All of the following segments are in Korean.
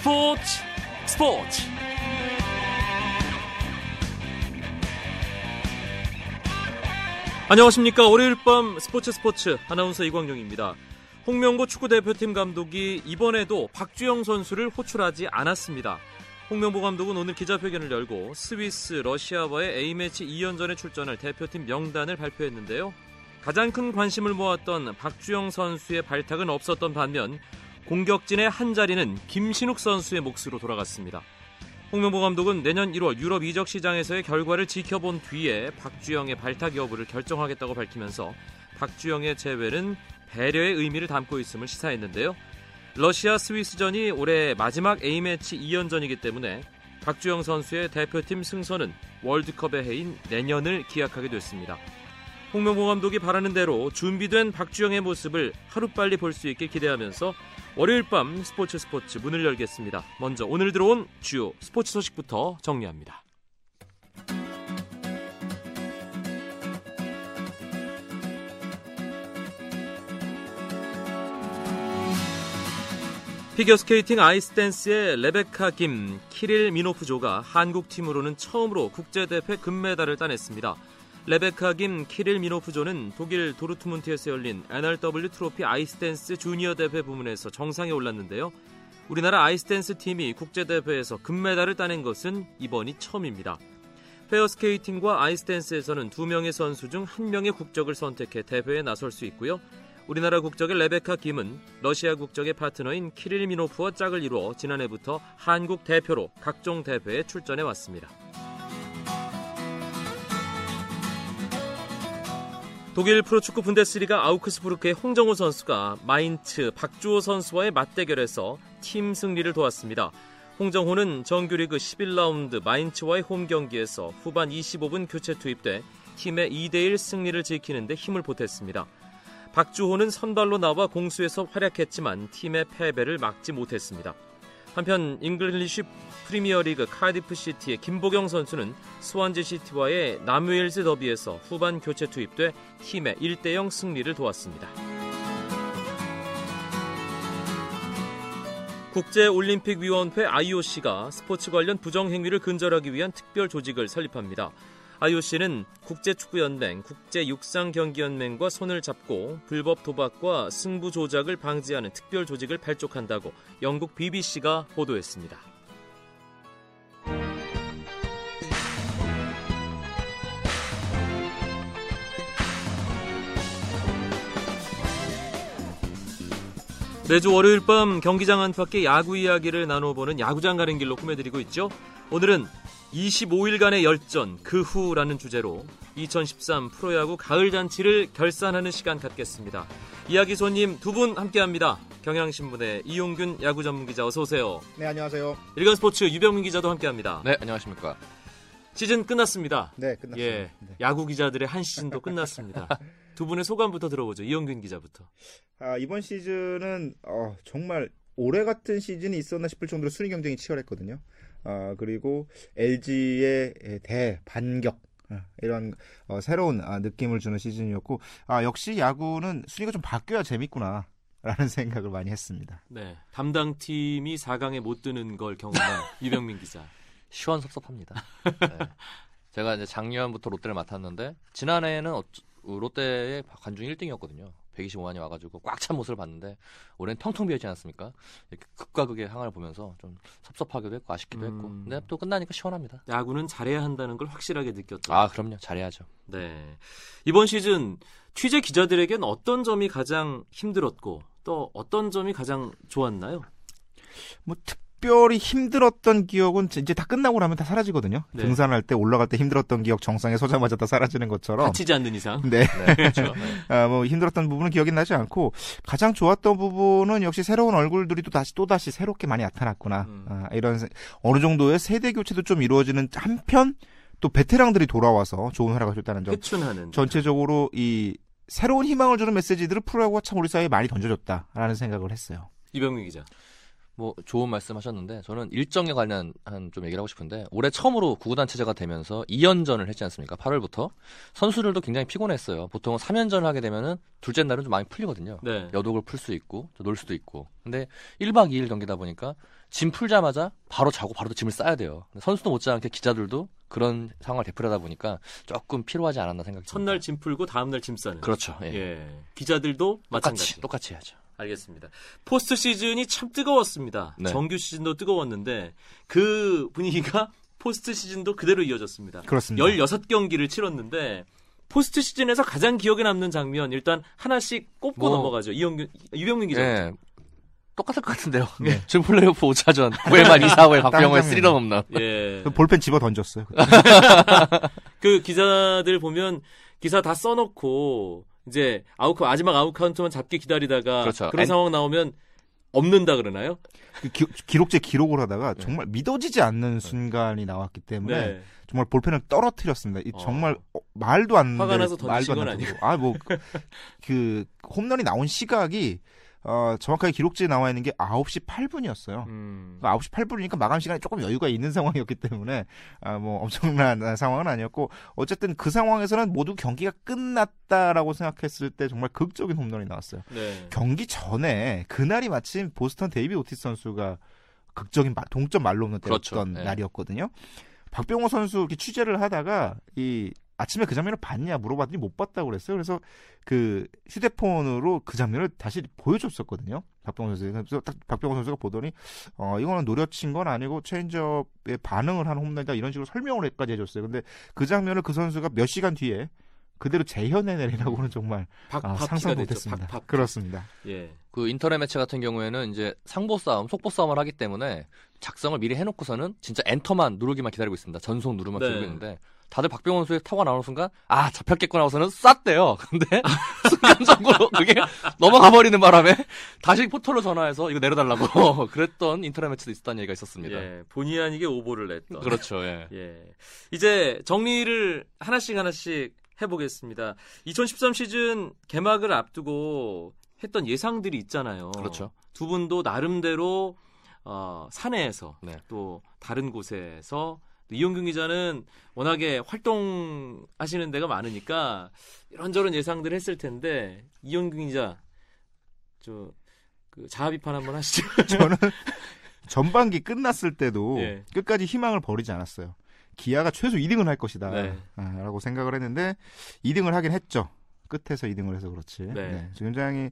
스포츠 스포츠. 안녕하십니까. 월요일 밤 스포츠 스포츠. 아나운서 이광용입니다. 홍명보 축구대표팀 감독이 이번에도 박주영 선수를 호출하지 않았습니다. 홍명보 감독은 오늘 기자회견을 열고 스위스, 러시아와의 A매치 2연전에 출전할 대표팀 명단을 발표했는데요. 가장 큰 관심을 모았던 박주영 선수의 발탁은 없었던 반면 공격진의 한 자리는 김신욱 선수의 몫으로 돌아갔습니다. 홍명보 감독은 내년 1월 유럽 이적 시장에서의 결과를 지켜본 뒤에 박주영의 발탁 여부를 결정하겠다고 밝히면서 박주영의 제외는 배려의 의미를 담고 있음을 시사했는데요. 러시아 스위스전이 올해 마지막 A매치 2연전이기 때문에 박주영 선수의 대표팀 승선은 월드컵의 해인 내년을 기약하게 됐습니다. 홍명보 감독이 바라는 대로 준비된 박주영의 모습을 하루빨리 볼 수 있게 기대하면서 월요일 밤 스포츠 스포츠 문을 열겠습니다. 먼저 오늘 들어온 주요 스포츠 소식부터 정리합니다. 피겨스케이팅 아이스댄스의 레베카 김, 키릴 미노프조가 한국 팀으로는 처음으로 국제대회 금메달을 따냈습니다. 레베카 김, 키릴 미노프조는 독일 도르트문트에서 열린 NRW 트로피 아이스댄스 주니어 대회 부문에서 정상에 올랐는데요. 우리나라 아이스댄스 팀이 국제대회에서 금메달을 따낸 것은 이번이 처음입니다. 페어스케이팅과 아이스댄스에서는 두 명의 선수 중 한 명의 국적을 선택해 대회에 나설 수 있고요. 우리나라 국적의 레베카 김은 러시아 국적의 파트너인 키릴 미노프와 짝을 이루어 지난해부터 한국 대표로 각종 대회에 출전해 왔습니다. 독일 프로축구 분데스리가 아우크스부르크의 홍정호 선수가 마인츠 박주호 선수와의 맞대결에서 팀 승리를 도왔습니다. 홍정호는 정규리그 11라운드 마인츠와의 홈 경기에서 후반 25분 교체 투입돼 팀의 2대1 승리를 지키는 데 힘을 보탰습니다. 박주호는 선발로 나와 공수에서 활약했지만 팀의 패배를 막지 못했습니다. 한편 잉글리쉬 프리미어리그 카디프 시티의 김보경 선수는 스완지 시티와의 남웨일즈 더비에서 후반 교체 투입돼 팀의 1대0 승리를 도왔습니다. 국제올림픽위원회 IOC가 스포츠 관련 부정 행위를 근절하기 위한 특별 조직을 설립합니다. IOC는 국제축구연맹, 국제육상경기연맹과 손을 잡고 불법 도박과 승부 조작을 방지하는 특별 조직을 발족한다고 영국 BBC가 보도했습니다. 매주 월요일 밤 경기장 안팎의 야구 이야기를 나눠보는 야구장 가는 길로 꾸며드리고 있죠. 오늘은 25일간의 열전 그 후라는 주제로 2013 프로야구 가을 잔치를 결산하는 시간 갖겠습니다. 이야기 손님 두 분 함께합니다. 경향신문의 이용균 야구 전문 기자 어서 오세요. 네 안녕하세요. 일간 스포츠 유병민 기자도 함께합니다. 네 안녕하십니까. 시즌 끝났습니다. 네 끝났습니다. 예, 네. 야구 기자들의 한 시즌도 끝났습니다. 두 분의 소감부터 들어보죠. 이용균 기자부터. 아, 이번 시즌은 어, 정말 올해 같은 시즌이 있었나 싶을 정도로 순위 경쟁이 치열했거든요. 아, 그리고 LG의 대반격 아, 이런 어, 새로운 아, 느낌을 주는 시즌이었고 아, 역시 야구는 순위가 좀 바뀌어야 재밌구나. 라는 생각을 많이 했습니다. 네, 담당 팀이 4강에 못 드는 걸 경험한 유병민 기자. 시원섭섭합니다. 네. 제가 이제 작년부터 롯데를 맡았는데 지난해에는 어쩌- 롯데의 관중 1등이었거든요. 125만이 와가지고 꽉 찬 모습을 봤는데 올해는 텅텅 비어있지 않았습니까? 이렇게 극과 극의 항을 보면서 좀 섭섭하기도 했고 아쉽기도 했고 음. 근데 또 끝나니까 시원합니다. 야구는 잘해야 한다는 걸 확실하게 느꼈죠. 아 그럼요 잘해야죠. 네. 이번 시즌 취재 기자들에겐 어떤 점이 가장 힘들었고 또 어떤 점이 가장 좋았나요? 뭐 특 별히 힘들었던 기억은 이제 다 끝나고 나면 다 사라지거든요. 네. 등산할 때 올라갈 때 힘들었던 기억 정상에 서자마자 다 사라지는 것처럼. 다치지 않는 이상. 네. 네, 그렇죠. 네. 아, 뭐 힘들었던 부분은 기억이 나지 않고 가장 좋았던 부분은 역시 새로운 얼굴들이 또 다시 또 다시 새롭게 많이 나타났구나 음. 아, 이런 세- 어느 정도의 세대 교체도 좀 이루어지는 한편 또 베테랑들이 돌아와서 좋은 활약을 줬다는 점 회춘하는. 전체적으로 이 새로운 희망을 주는 메시지들을 프로야구가 참 우리 사회에 많이 던져줬다라는 생각을 했어요. 이병민 기자. 뭐 좋은 말씀하셨는데 저는 일정에 관련한 좀 얘기를 하고 싶은데 올해 처음으로 구구단 체제가 되면서 2연전을 했지 않습니까? 8월부터 선수들도 굉장히 피곤했어요. 보통 3연전을 하게 되면은 둘째 날은 좀 많이 풀리거든요. 네. 여독을 풀 수 있고 또놀 수도 있고. 근데 1박 2일 경기다 보니까 짐 풀자마자 바로 자고 바로 또 짐을 싸야 돼요. 선수도 못지않게 기자들도 그런 상황을 되풀이하다 보니까 조금 피로하지 않았나 생각이 듭니다. 첫날 짐 풀고 다음날 짐 싸는. 그렇죠. 예. 예. 기자들도 마찬가지. 똑같이 똑같이 해야죠. 알겠습니다. 포스트 시즌이 참 뜨거웠습니다. 네. 정규 시즌도 뜨거웠는데 그 분위기가 포스트 시즌도 그대로 이어졌습니다. 그렇습니다. 16경기를 치렀는데 포스트 시즌에서 가장 기억에 남는 장면 일단 하나씩 꼽고 뭐- 넘어가죠. 이영균, 유병민 기자. 예. 똑같을 것 같은데요. 네. 지금 플레이오프 5차전 9회말 2사 후 박병호의 땀 스리런 홈런. 예. 그 볼펜 집어 던졌어요. 그 기자들 보면 기사 다 써놓고 이제 아웃 마지막 아웃 카운트만 잡기 기다리다가 그렇죠. 런 엔- 상황 나오면 없는다 그러나요? 그 기, 기록제 기록을 하다가 정말 믿어지지 않는 순간이 나왔기 때문에 네. 정말 볼펜을 떨어뜨렸습니다. 이 어. 정말 어, 말도 안 화가 될- 나서 말도 건안 되고. 아, 뭐, 그, 그 홈런이 나온 시각이, 어, 정확하게 기록지에 나와 있는 게 9시 8분이었어요. 음. 9시 8분이니까 마감 시간이 조금 여유가 있는 상황이었기 때문에, 아, 뭐, 엄청난 상황은 아니었고, 어쨌든 그 상황에서는 모두 경기가 끝났다라고 생각했을 때 정말 극적인 홈런이 나왔어요. 네. 경기 전에, 그날이 마침 보스턴 데이비드 오티스 선수가 극적인 마- 동점 말로 없는 그렇죠. 때였던 네. 날이었거든요. 박병호 선수 이렇게 취재를 하다가 이 아침에 그 장면을 봤냐 물어봤더니 못 봤다고 그랬어요. 그래서 그 휴대폰으로 그 장면을 다시 보여줬었거든요. 박병호 선수. 그래서 딱 박병호 선수가 보더니 어 이거는 노려친 건 아니고 체인지업에 반응을 한 홈런이다 이런 식으로 설명을 까지 해줬어요. 근데 그 장면을 그 선수가 몇 시간 뒤에 그대로 재현해내리라고는 정말 박, 아, 상상. 못했습니다. 박, 박. 그렇습니다. 예. 그 인터넷 매체 같은 경우에는 이제 상보 싸움, 속보 싸움을 하기 때문에 작성을 미리 해놓고서는 진짜 엔터만 누르기만 기다리고 있습니다. 전송 누르만 네. 기다리고 있는데 다들 박병원 선수의 타고 나오는 순간 아 잡혔겠구나 하고서는 쐈대요. 근데 순간적으로 그게 넘어가 버리는 바람에 다시 포털로 전화해서 이거 내려달라고 그랬던 인터넷 매체도 있었다는 얘기가 있었습니다. 예. 본의 아니게 오보를 냈던. 그렇죠. 예. 예. 이제 정리를 하나씩 하나씩 해보겠습니다. 2013 시즌 개막을 앞두고 했던 예상들이 있잖아요. 그렇죠. 두 분도 나름대로 어, 사내에서 네. 또 다른 곳에서 또 이용균 기자는 워낙에 활동하시는 데가 많으니까 이런저런 예상들 했을 텐데 이용균 기자 저 그 자아 비판 한번 하시죠. 저는 전반기 끝났을 때도 예. 끝까지 희망을 버리지 않았어요. 기아가 최소 2등은 할 것이다. 네. 아, 라고 생각을 했는데 2등을 하긴 했죠. 끝에서 2등을 해서 그렇지. 네. 네. 굉장히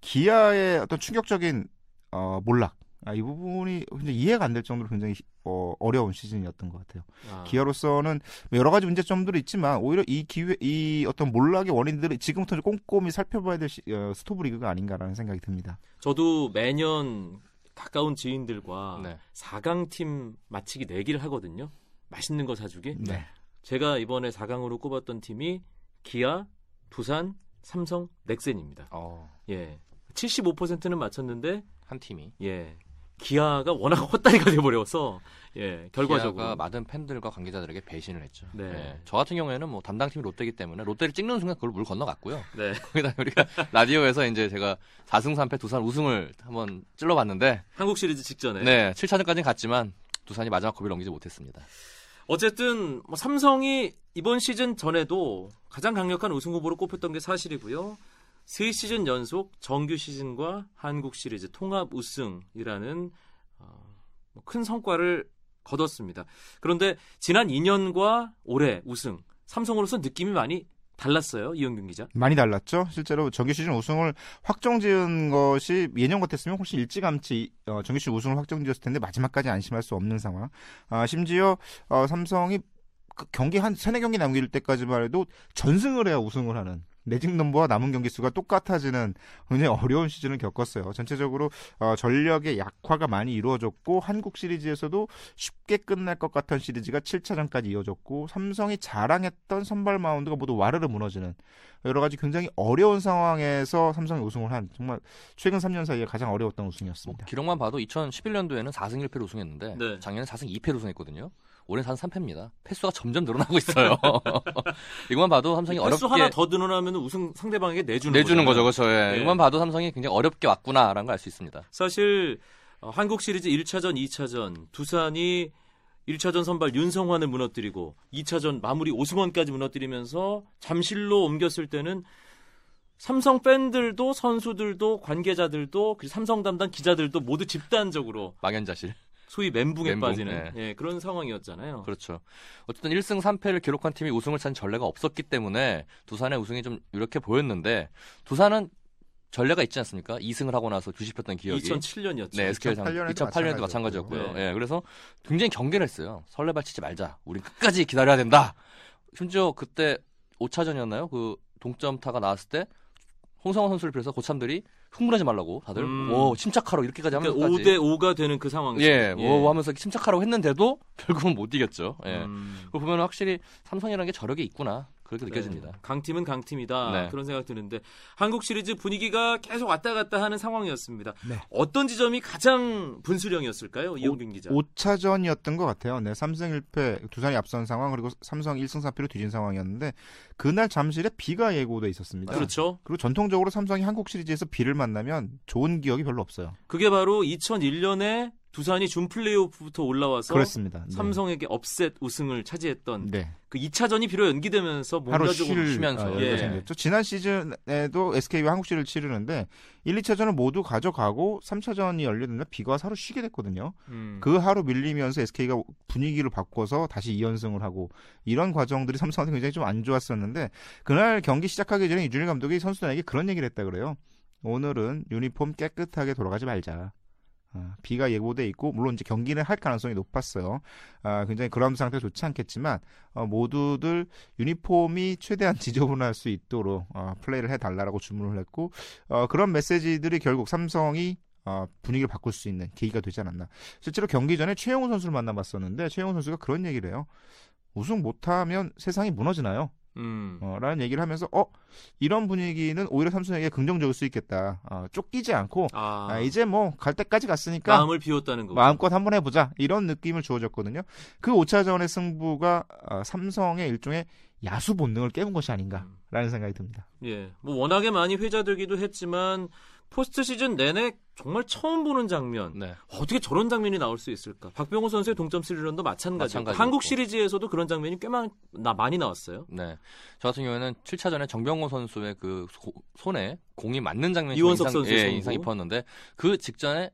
기아의 어떤 충격적인 어, 몰락. 아, 이 부분이 굉장히 이해가 안 될 정도로 굉장히 어, 어려운 시즌이었던 것 같아요. 아, 기아로서는 여러 가지 문제점들이 있지만 오히려 이 기회, 이 어떤 몰락의 원인들을 지금부터 꼼꼼히 살펴봐야 될 시, 어, 스토브 리그가 아닌가라는 생각이 듭니다. 저도 매년 가까운 지인들과 네. 4강 팀 맞히기 내기를 하거든요. 맛있는 거 사주기. 네. 제가 이번에 4강으로 꼽았던 팀이 기아, 두산, 삼성, 넥센입니다. 어, 예. 75%는 맞췄는데 한 팀이 예. 기아가 워낙 헛다리가 돼 버려서 예, 결과적으로 기아가 많은 팬들과 관계자들에게 배신을 했죠. 네. 예. 저 같은 경우에는 뭐 담당 팀이 롯데이기 때문에 롯데를 찍는 순간 그걸 물 건너갔고요. 네. 거기다 우리가 라디오에서 이제 제가 4승 3패 두산 우승을 한번 찔러봤는데 한국 시리즈 직전에 네, 7차전까지는 갔지만 두산이 마지막 고비를 넘기지 못했습니다. 어쨌든 뭐 삼성이 이번 시즌 전에도 가장 강력한 우승 후보로 꼽혔던 게 사실이고요. 세 시즌 연속 정규 시즌과 한국 시리즈 통합 우승이라는 어, 뭐큰 성과를 거뒀습니다. 그런데 지난 2년과 올해 우승 삼성으로서 느낌이 많이 달랐어요. 이영균 기자. 많이 달랐죠. 실제로 정규 시즌 우승을 확정지은 것이 예년 같았으면 훨씬 일찌감치 어, 정규 시즌 우승을 확정지었을 텐데 마지막까지 안심할 수 없는 상황. 아, 심지어 어, 삼성이 그 경기 한 세네 경기 남길 때까지만 해도 전승을 해야 우승을 하는 매직 넘버와 남은 경기 수가 똑같아지는 굉장히 어려운 시즌을 겪었어요. 전체적으로 어, 전력의 약화가 많이 이루어졌고 한국 시리즈에서도 쉽게 끝날 것 같은 시리즈가 7차전까지 이어졌고 삼성이 자랑했던 선발 마운드가 모두 와르르 무너지는 여러 가지 굉장히 어려운 상황에서 삼성이 우승을 한 정말 최근 3년 사이에 가장 어려웠던 뭐 우승이었습니다. 기록만 봐도 2011년도에는 4승 1패로 우승했는데 네. 작년에 4승 2패로 우승했거든요. 올해는 4승 3패입니다. 패수가 점점 늘어나고 있어요. 이것만 봐도 삼성이 어렵게 하나 더 늘어나면 우승 상대방에게 내주는 내주는 거잖아요. 거죠. 그렇죠. 예. 네. 이것만 봐도 삼성이 굉장히 어렵게 왔구나라는 걸 알 수 있습니다. 사실 어, 한국 시리즈 1차전, 2차전 두산이 1차전 선발 윤성환을 무너뜨리고 2차전 마무리 오승원까지 무너뜨리면서 잠실로 옮겼을 때는 삼성 팬들도 선수들도 관계자들도 그 삼성 담당 기자들도 모두 집단적으로 망연자실. 소위 멘붕에 멘붕, 빠지는 네. 예, 그런 상황이었잖아요. 그렇죠. 어쨌든 1승 3패를 기록한 팀이 우승을 찬 전례가 없었기 때문에 두산의 우승이 좀 이렇게 보였는데 두산은 전례가 있지 않습니까? 2승을 하고 나서 뒤집혔던 기억이 2007년이었죠. 네, SK 상 2008년에도 2008년에도 마찬가지였고요. 마찬가지였고요. 예, 그래서 굉장히 경계를 했어요. 설레발 치지 말자. 우리 끝까지 기다려야 된다. 심지어 그때 5차전이었나요? 그 동점타가 나왔을 때 홍성원 선수를 비해서 고참들이 흥분하지 말라고 다들 음. 오 침착하라고 이렇게까지 그러니까 하면서까지 5대 5가 되는 그 상황이죠. 예, 뭐 하면서 침착하라고 했는데도 결국은 못 이겼죠. 예. 음. 그거 보면 확실히 삼성이라는 게 저력이 있구나 그렇게 느껴집니다. 네, 강팀은 강팀이다 네. 그런 생각 드는데 한국 시리즈 분위기가 계속 왔다 갔다 하는 상황이었습니다. 네. 어떤 지점이 가장 분수령이었을까요, 이용균 기자? 5차전이었던 것 같아요. 네, 3승 1패 두산이 앞선 상황 그리고 삼성 1승 4패로 뒤진 상황이었는데 그날 잠실에 비가 예고돼 있었습니다. 그렇죠. 그리고 전통적으로 삼성이 한국 시리즈에서 비를 만나면 좋은 기억이 별로 없어요. 그게 바로 2001년에 두산이 준 플레이오프부터 올라와서 그렇습니다. 네. 삼성에게 업셋 우승을 차지했던 네. 그 2차전이 비로 연기되면서 뭔가 조금 쉴 쉬면서. 어, 예. 지난 시즌에도 SK와 한국 시리즈를 치르는데 1, 2차전을 모두 가져가고 3차전이 열리는데 비가 하루 쉬게 됐거든요. 음. 그 하루 밀리면서 SK가 분위기를 바꿔서 다시 2연승을 하고 이런 과정들이 삼성한테 굉장히 좀 안 좋았었는데 그날 경기 시작하기 전에 이준일 감독이 선수들에게 그런 얘기를 했다 그래요. 오늘은 유니폼 깨끗하게 돌아가지 말자. 아, 비가 예고돼 있고 물론 이제 경기는 할 가능성이 높았어요. 아, 굉장히 그라운드 상태 좋지 않겠지만 어, 모두들 유니폼이 최대한 지저분할 수 있도록 어, 플레이를 해달라고 주문을 했고 어, 그런 메시지들이 결국 삼성이 어, 분위기를 바꿀 수 있는 계기가 되지 않았나. 실제로 경기 전에 최영우 선수를 만나봤었는데 최영우 선수가 그런 얘기를 해요. 우승 못하면 세상이 무너지나요? 음. 어, 라는 얘기를 하면서 어 이런 분위기는 오히려 삼성에게 긍정적일 수 있겠다. 어, 쫓기지 않고 아, 아, 이제 뭐 갈 때까지 갔으니까 마음을 비웠다는 거. 마음껏 한번 해보자 이런 느낌을 주어졌거든요. 그 5차전의 승부가 어, 삼성의 일종의 야수 본능을 깨운 것이 아닌가라는 생각이 듭니다. 예, 뭐 워낙에 많이 회자되기도 했지만 포스트 시즌 내내 정말 처음 보는 장면. 네. 어떻게 저런 장면이 나올 수 있을까? 박병호 선수의 동점 스리런도 마찬가지고 마찬가지였고. 한국 시리즈에서도 그런 장면이 꽤 많, 나, 많이 나왔어요. 네. 저 같은 경우에는 7차전에 정병곤 선수의 그 소- 손에 공이 맞는 장면이 이원석 인상, 선수의 예. 인상 깊었는데 그 직전에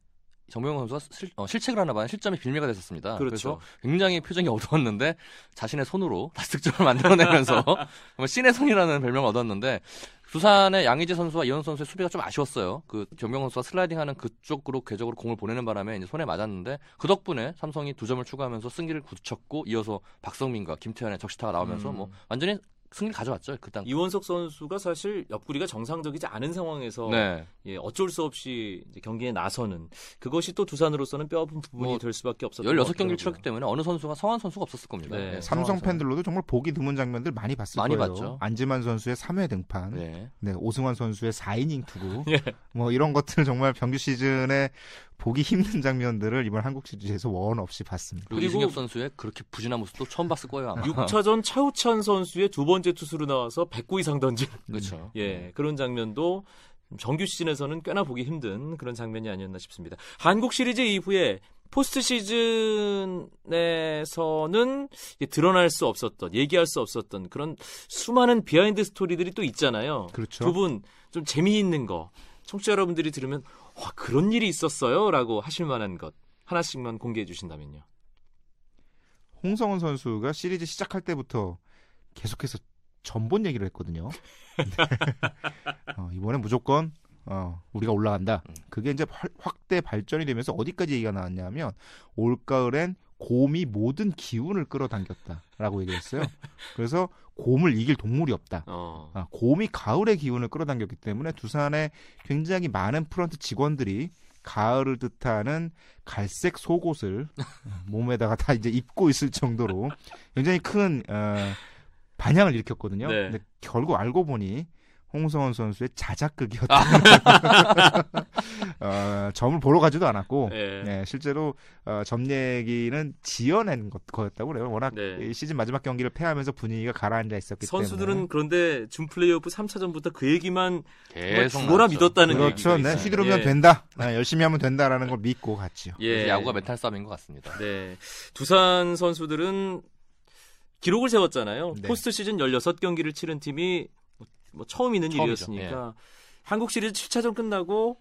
정병곤 선수가 실, 어, 실책을 하나 봐요. 실점이 빌미가 됐었습니다. 그렇죠. 래서 굉장히 표정이 어두웠는데 자신의 손으로 다시 득점을 만들어내면서 정말 신의 손이라는 별명을 얻었는데 두산의 양의지 선수와 이현 선수의 수비가 좀 아쉬웠어요. 그 정병호 선수가 슬라이딩하는 그쪽으로 궤적으로 공을 보내는 바람에 이제 손에 맞았는데 그 덕분에 삼성이 두 점을 추가하면서 승기를 굳혔고 이어서 박성민과 김태현의 적시타가 나오면서 음. 뭐 완전히 승리를 가져왔죠. 그땅. 이원석 선수가 사실 옆구리가 정상적이지 않은 상황에서 네. 예, 어쩔 수 없이 이제 경기에 나서는 그것이 또 두산으로서는 뼈아픈 부분이 뭐 될 수밖에 없었던 16경기를 것 같더라고요. 치렀기 때문에 어느 선수가 성한 선수가 없었을 겁니다. 네. 네, 삼성 팬들로도 정말 보기 드문 장면들 많이 봤을 많이 거예요. 봤죠. 안지만 선수의 3회 등판. 네. 네, 오승환 선수의 4이닝 투구, 예. 뭐 이런 것들 정말 정규 시즌에 보기 힘든 장면들을 이번 한국 시리즈에서 원 없이 봤습니다. 그리고, 그리고- 이승엽 선수의 그렇게 부진한 모습도 처음 봤을 거예요. 아마. 6차전 차우찬 선수의 두 번째 투수로 나와서 109 이상 던진 그렇죠. 예, 그런 장면도 정규 시즌에서는 꽤나 보기 힘든 그런 장면이 아니었나 싶습니다. 한국 시리즈 이후에 포스트 시즌에서는 드러날 수 없었던, 얘기할 수 없었던 그런 수많은 비하인드 스토리들이 또 있잖아요. 그렇죠. 두 분 좀 재미있는 거, 청취자 여러분들이 들으면 와 그런 일이 있었어요 라고 하실 만한 것 하나씩만 공개해 주신다면요. 홍성흔 선수가 시리즈 시작할 때부터 계속해서 점 본 얘기를 했거든요. 어, 이번에 무조건 어, 우리가 올라간다. 음. 그게 이제 활- 확대 발전이 되면서 어디까지 얘기가 나왔냐면 올 가을엔 곰이 모든 기운을 끌어당겼다라고 얘기했어요. 그래서 곰을 이길 동물이 없다. 어. 아, 곰이 가을의 기운을 끌어당겼기 때문에 두산에 굉장히 많은 프런트 직원들이 가을을 뜻하는 갈색 속옷을 몸에다가 다 이제 입고 있을 정도로 굉장히 큰 어, 반향을 일으켰거든요. 네. 근데 결국 알고 보니 홍성흔 선수의 자작극이었다. 어, 점을 보러 가지도 않았고 예. 네, 실제로 어, 점 얘기는 지어낸 것, 거였다고 그래요. 워낙 네. 이 시즌 마지막 경기를 패하면서 분위기가 가라앉아 있었기 선수들은 때문에 그런데 준 플레이오프 3차전부터 그 얘기만 계속 나왔죠. 믿었다는 네. 그렇죠. 네. 휘두르면 예. 된다. 네, 열심히 하면 된다라는 걸 믿고 갔지요. 예. 야구가 멘탈 싸움인 것 같습니다. 네. 두산 선수들은 기록을 세웠잖아요. 네. 포스트 시즌 16경기를 치른 팀이 뭐, 뭐 처음 있는 처음이죠. 일이었으니까 한국 시리즈 7차전 끝나고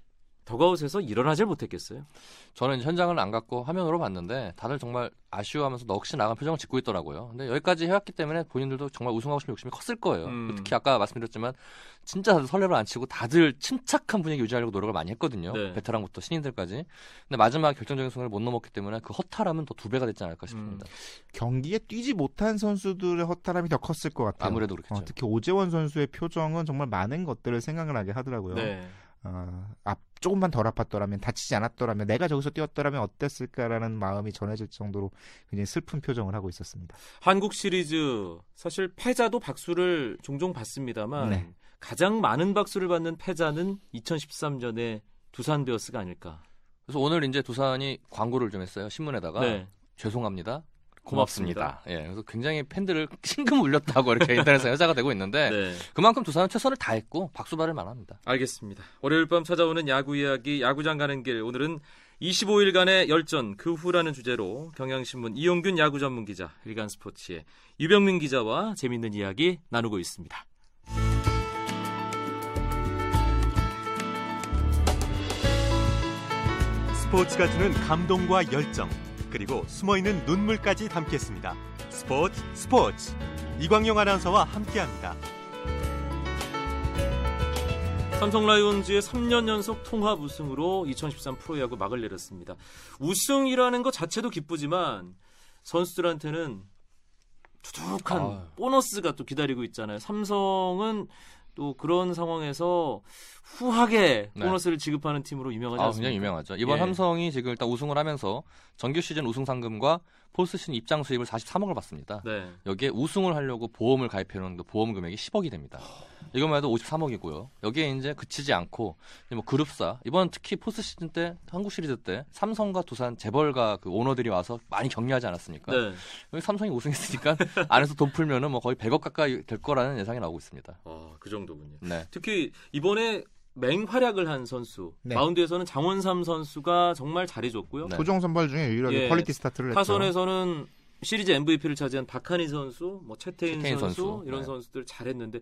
더그아웃에서 일어나질 못했겠어요. 저는 현장을 안 갔고 화면으로 봤는데 다들 정말 아쉬워하면서 넋이 나간 표정을 짓고 있더라고요. 근데 여기까지 해왔기 때문에 본인들도 정말 우승하고 싶은 욕심이 컸을 거예요. 음. 특히 아까 말씀드렸지만 진짜 다들 설레발 안 치고 다들 침착한 분위기 유지하려고 노력을 많이 했거든요. 네. 베테랑부터 신인들까지. 근데 마지막 결정적인 순간을 못 넘었기 때문에 그 허탈함은 더 두 배가 됐지 않을까 싶습니다. 경기에 뛰지 못한 선수들의 허탈함이 더 컸을 것 같아요. 아무래도 그렇겠죠. 어, 특히 오재원 선수의 표정은 정말 많은 것들을 생각을 하게 하더라고요. 네. 어, 앞 조금만 덜 아팠더라면 다치지 않았더라면 내가 저기서 뛰었더라면 어땠을까라는 마음이 전해질 정도로 굉장히 슬픈 표정을 하고 있었습니다. 한국 시리즈 사실 패자도 박수를 종종 받습니다만 네. 가장 많은 박수를 받는 패자는 2013년에 두산 베어스가 아닐까. 그래서 오늘 이제 두산이 광고를 좀 했어요. 신문에다가 네. 죄송합니다. 고맙습니다. 고맙습니다. 예, 그래서 굉장히 팬들을 싱금 울렸다고 이렇게 인터넷에 회자가 되고 있는데 네. 그만큼 두산은 최선을 다했고 박수 받을 만합니다. 알겠습니다. 월요일 밤 찾아오는 야구 이야기, 야구장 가는 길. 오늘은 25일간의 열전 그 후라는 주제로 경향신문 이용균 야구 전문 기자, 일간 스포츠의 유병민 기자와 재밌는 이야기 나누고 있습니다. 스포츠가 주는 감동과 열정 그리고 숨어있는 눈물까지 담겠습니다. 스포츠 스포츠 이광용 아나운서와 함께합니다. 삼성 라이온즈의 3년 연속 통합 우승으로 2013 프로야구 막을 내렸습니다. 우승이라는 것 자체도 기쁘지만 선수들한테는 두둑한 아유. 보너스가 또 기다리고 있잖아요. 삼성은 또 그런 상황에서 후하게 네. 보너스를 지급하는 팀으로 유명하지 아, 않습니까? 굉장히 유명하죠. 이번 예. 삼성이 지금 일단 우승을 하면서 정규 시즌 우승 상금과 시즌 입장 수입을 43억을 받습니다. 네. 여기에 우승을 하려고 보험을 가입해 놓은 그 보험 금액이 10억이 됩니다. 이것만 해도 53억이고요. 여기에 이제 그치지 않고 뭐 그룹사 이번 특히 포스트 시즌 때 한국 시리즈 때 삼성과 두산 재벌가 그 오너들이 와서 많이 격려하지 않았습니까? 네. 여기 삼성이 우승했으니까 안에서 돈 풀면은 뭐 거의 100억 가까이 될 거라는 예상이 나오고 있습니다. 아, 그 정도군요. 네. 특히 이번에 맹활약을 한 선수 네. 마운드에서는 장원삼 선수가 정말 잘해줬고요. 네. 토종 선발 중에 유일하게 예. 퀄리티 스타트를 했죠. 타선에서는 시리즈 MVP를 차지한 박한이 선수, 뭐 채태인, 채태인 선수, 선수. 이런 네. 선수들 잘했는데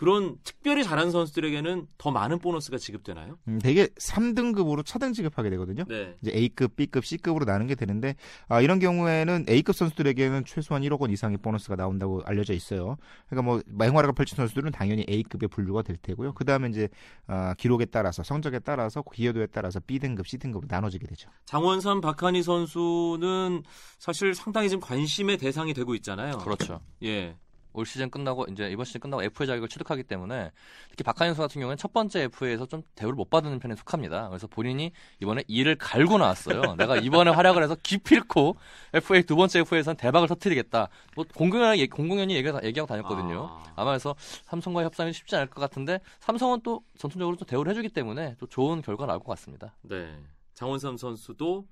그런 특별히 잘한 선수들에게는 더 많은 보너스가 지급되나요? 음, 되게 3등급으로 차등 지급하게 되거든요. 네. 이제 A급, B급, C급으로 나누게 되는데 아, 이런 경우에는 A급 선수들에게는 최소한 1억 원 이상의 보너스가 나온다고 알려져 있어요. 그러니까 뭐 맹활약을 펼친 선수들은 당연히 A급에 분류가 될 테고요. 그 다음에 이제 아, 기록에 따라서 성적에 따라서 기여도에 따라서 B등급, C등급으로 나눠지게 되죠. 장원삼, 박한희 선수는 사실 상당히 지금 관심의 대상이 되고 있잖아요. 그렇죠. 예. 올 시즌 끝나고 이제 이번 시즌 끝나고 FA 자격을 취득하기 때문에 특히 박한희 선수 같은 경우는 첫 번째 FA에서 좀 대우를 못 받는 편에 속합니다. 그래서 본인이 이번에 이를 갈고 나왔어요. 내가 이번에 활약을 해서 기필코 FA 두 번째 FA에서는 대박을 터뜨리겠다. 뭐 공공연히 공공연히 얘기, 얘기하고 다녔거든요. 아. 아마 그래서 삼성과 협상이 쉽지 않을 것 같은데 삼성은 또 전통적으로 또 대우를 해주기 때문에 또 좋은 결과 나올 것 같습니다. 네. 장원삼 선수도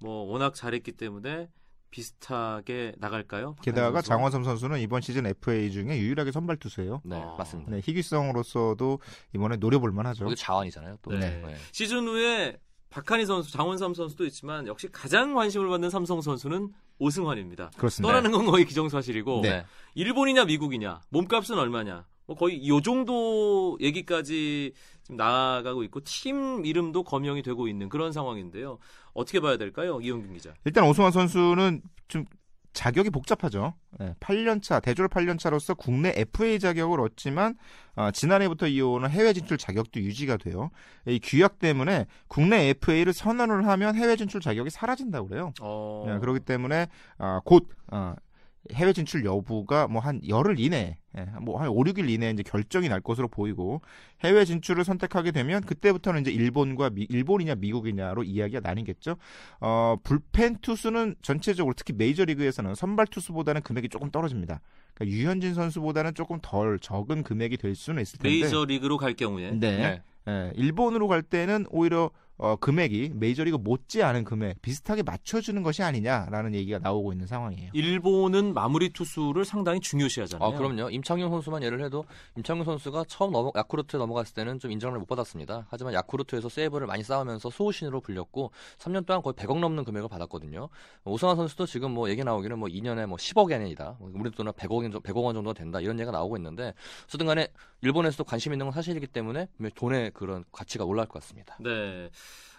뭐 워낙 잘했기 때문에 비슷하게 나갈까요? 게다가? 장원삼 선수는 이번 시즌 FA 중에 유일하게 선발 투수예요. 네, 아. 맞습니다. 네, 희귀성으로서도 이번에 노려볼 만하죠. 거기 자원이잖아요. 또. 네. 네. 시즌 후에 박한희 선수, 장원삼 선수도 있지만 역시 가장 관심을 받는 삼성 선수는 오승환입니다. 그렇습니다. 떠나는 건 거의 기정사실이고 네. 일본이냐 미국이냐 몸값은 얼마냐 뭐 거의 이 정도 얘기까지 지금 나가고 있고 팀 이름도 거명이 되고 있는 그런 상황인데요. 어떻게 봐야 될까요, 이용균 기자? 일단 오승환 선수는 좀 자격이 복잡하죠. 네, 8년차 대졸 8년차로서 국내 FA 자격을 얻지만 어, 지난해부터 이어오는 해외 진출 자격도 유지가 돼요. 이 규약 때문에 국내 FA를 선언을 하면 해외 진출 자격이 사라진다고 그래요. 어... 네, 그렇기 때문에 아, 곧 어, 해외 진출 여부가 뭐 한 열흘 이내, 예, 뭐한 5, 6일 이내에 이제 결정이 날 것으로 보이고 해외 진출을 선택하게 되면 그때부터는 이제 일본과 미, 일본이냐 미국이냐로 이야기가 나뉘겠죠. 어, 불펜 투수는 전체적으로 특히 메이저 리그에서는 선발 투수보다는 금액이 조금 떨어집니다. 그러니까 유현진 선수보다는 조금 덜 적은 금액이 될 수는 있을 텐데. 메이저 리그로 갈 경우에 네. 네. 예, 일본으로 갈 때는 오히려 어, 금액이 메이저리그 못지 않은 금액 비슷하게 맞춰주는 것이 아니냐라는 얘기가 나오고 있는 상황이에요. 일본은 마무리 투수를 상당히 중요시하잖아요. 아, 그럼요. 임창용 선수만 예를 해도 임창용 선수가 처음 넘어, 야쿠르트에 넘어갔을 때는 좀 인정을 못 받았습니다. 하지만 야쿠르트에서 세이브를 많이 쌓으면서 수호신으로 불렸고 3년 동안 거의 100억 넘는 금액을 받았거든요. 오승환 선수도 지금 뭐 얘기 나오기는 뭐 2년에 뭐 10억 엔이다. 우리 돈은 100억, 100억 원 정도가 된다. 이런 얘기가 나오고 있는데 어쨌든 간에 일본에서도 관심 있는 건 사실이기 때문에 돈의 그런 가치가 올라갈 것 같습니다. 네.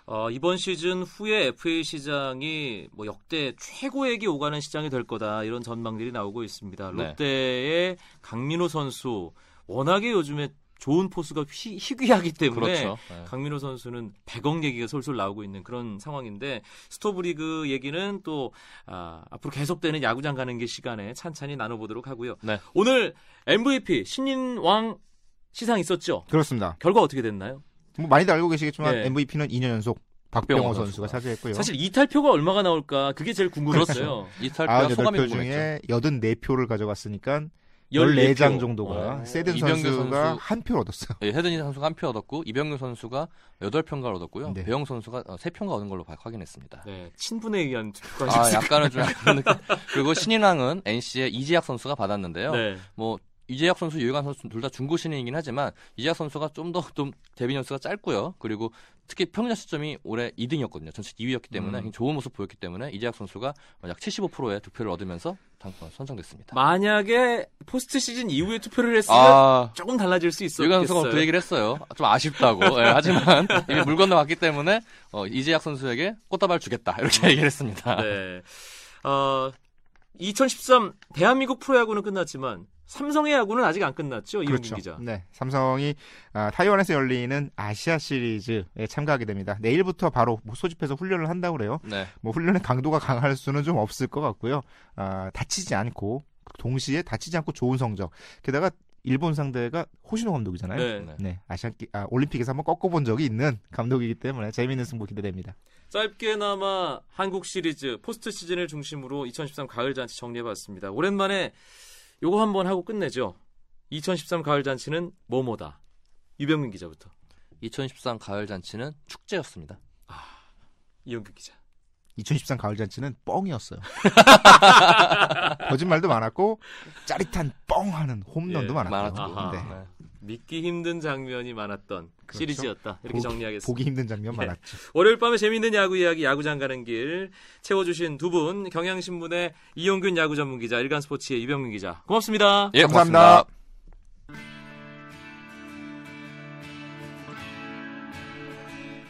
어, 이번 시즌 후에 FA 시장이 뭐 역대 최고액이 오가는 시장이 될 거다 이런 전망들이 나오고 있습니다. 네. 롯데의 강민호 선수 워낙에 요즘에 좋은 포수가 희, 희귀하기 때문에 그렇죠. 네. 강민호 선수는 100억 얘기가 솔솔 나오고 있는 그런 상황인데 스토브리그 얘기는 또 아, 앞으로 계속되는 야구장 가는 게 시간에 찬찬히 나눠보도록 하고요. 네. 오늘 MVP 신인왕 시상 있었죠? 그렇습니다. 결과 어떻게 됐나요? 뭐 많이들 알고 계시겠지만 네. MVP는 2년 연속 박병호 박병호 선수가 선수가. 차지했고요. 사실 이탈표가 얼마가 나올까 그게 제일 궁금했어요. 소감이 98표 궁금했죠. 중에 84표를 가져갔으니까 14 14장 표. 정도가 어. 세든 선수가 선수. 한 표를 얻었어요. 예, 헤드니 선수가 한 표 얻었고 이병규 선수가 8표인가 얻었고요. 네. 배영 선수가 3표인가 얻은 걸로 봐- 확인했습니다. 네, 친분에 의한 투표가 아. 약간은 좀 약간. 그리고 신인왕은 NC의 이재학 선수가 받았는데요. 네. 뭐 이재학 선수, 유해관 선수 둘 다 중고 신인이긴 하지만 이재학 선수가 좀더좀 데뷔 연수가 짧고요. 그리고 특히 평균 시점이 올해 2등이었거든요. 전체 2위였기 때문에 음. 좋은 모습 보였기 때문에 이재학 선수가 약 75%의 득표를 얻으면서 당 선정됐습니다. 만약에 포스트 시즌 이후에 투표를 했으면 아, 조금 달라질 수 있었겠어요. 유해관 선수가 그 얘기를 했어요. 좀 아쉽다고. 예, 하지만 이미 물 건너갔기 때문에 어, 이재학 선수에게 꽃다발 주겠다 이렇게 얘기를 했습니다. 네. 어, 2013 대한민국 프로야구는 끝났지만 삼성의 야구는 아직 안 끝났죠, 이용균 그렇죠. 기자. 네, 삼성이 아, 타이완에서 열리는 아시아 시리즈에 참가하게 됩니다. 내일부터 바로 뭐 소집해서 훈련을 한다고 그래요. 네. 뭐 훈련의 강도가 강할 수는 좀 없을 것 같고요. 아, 다치지 않고 동시에 다치지 않고 좋은 성적. 게다가 일본 상대가 호시노 감독이잖아요. 네. 네. 네, 아시안 기- 아, 올림픽에서 한번 꺾어본 적이 있는 감독이기 때문에 재미있는 승부 기대됩니다. 짧게나마 한국 시리즈 포스트 시즌을 중심으로 2013 가을 잔치 정리해봤습니다. 오랜만에 요거 한번 하고 끝내죠. 2013 가을 잔치는 뭐뭐다. 유병민 기자부터. 2013 가을 잔치는 축제였습니다. 이용균 기자. 2013 가을 잔치는 뻥이었어요. 거짓말도 많았고 짜릿한 뻥하는 홈런도 예, 많았고. 아하. 네. 네. 믿기 힘든 장면이 많았던 그렇죠. 시리즈였다. 이렇게 보기- 정리하겠습니다. 보기 힘든 장면 네. 많았죠. 월요일 밤에 재미있는 야구 이야기 야구장 가는 길 채워주신 두 분 경향신문의 이용균 야구 전문 기자 일간스포츠의 유병민 기자 고맙습니다. 예, 감사합니다. 고맙습니다.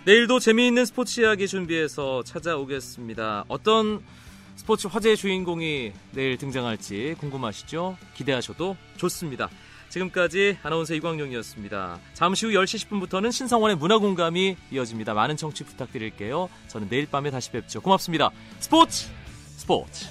내일도 재미있는 스포츠 이야기 준비해서 찾아오겠습니다. 어떤 스포츠 화제의 주인공이 내일 등장할지 궁금하시죠? 기대하셔도 좋습니다. 지금까지 아나운서 이광용이었습니다. 잠시 후 10시 10분부터는 신성원의 문화공감이 이어집니다. 많은 청취 부탁드릴게요. 저는 내일 밤에 다시 뵙죠. 고맙습니다. 스포츠 스포츠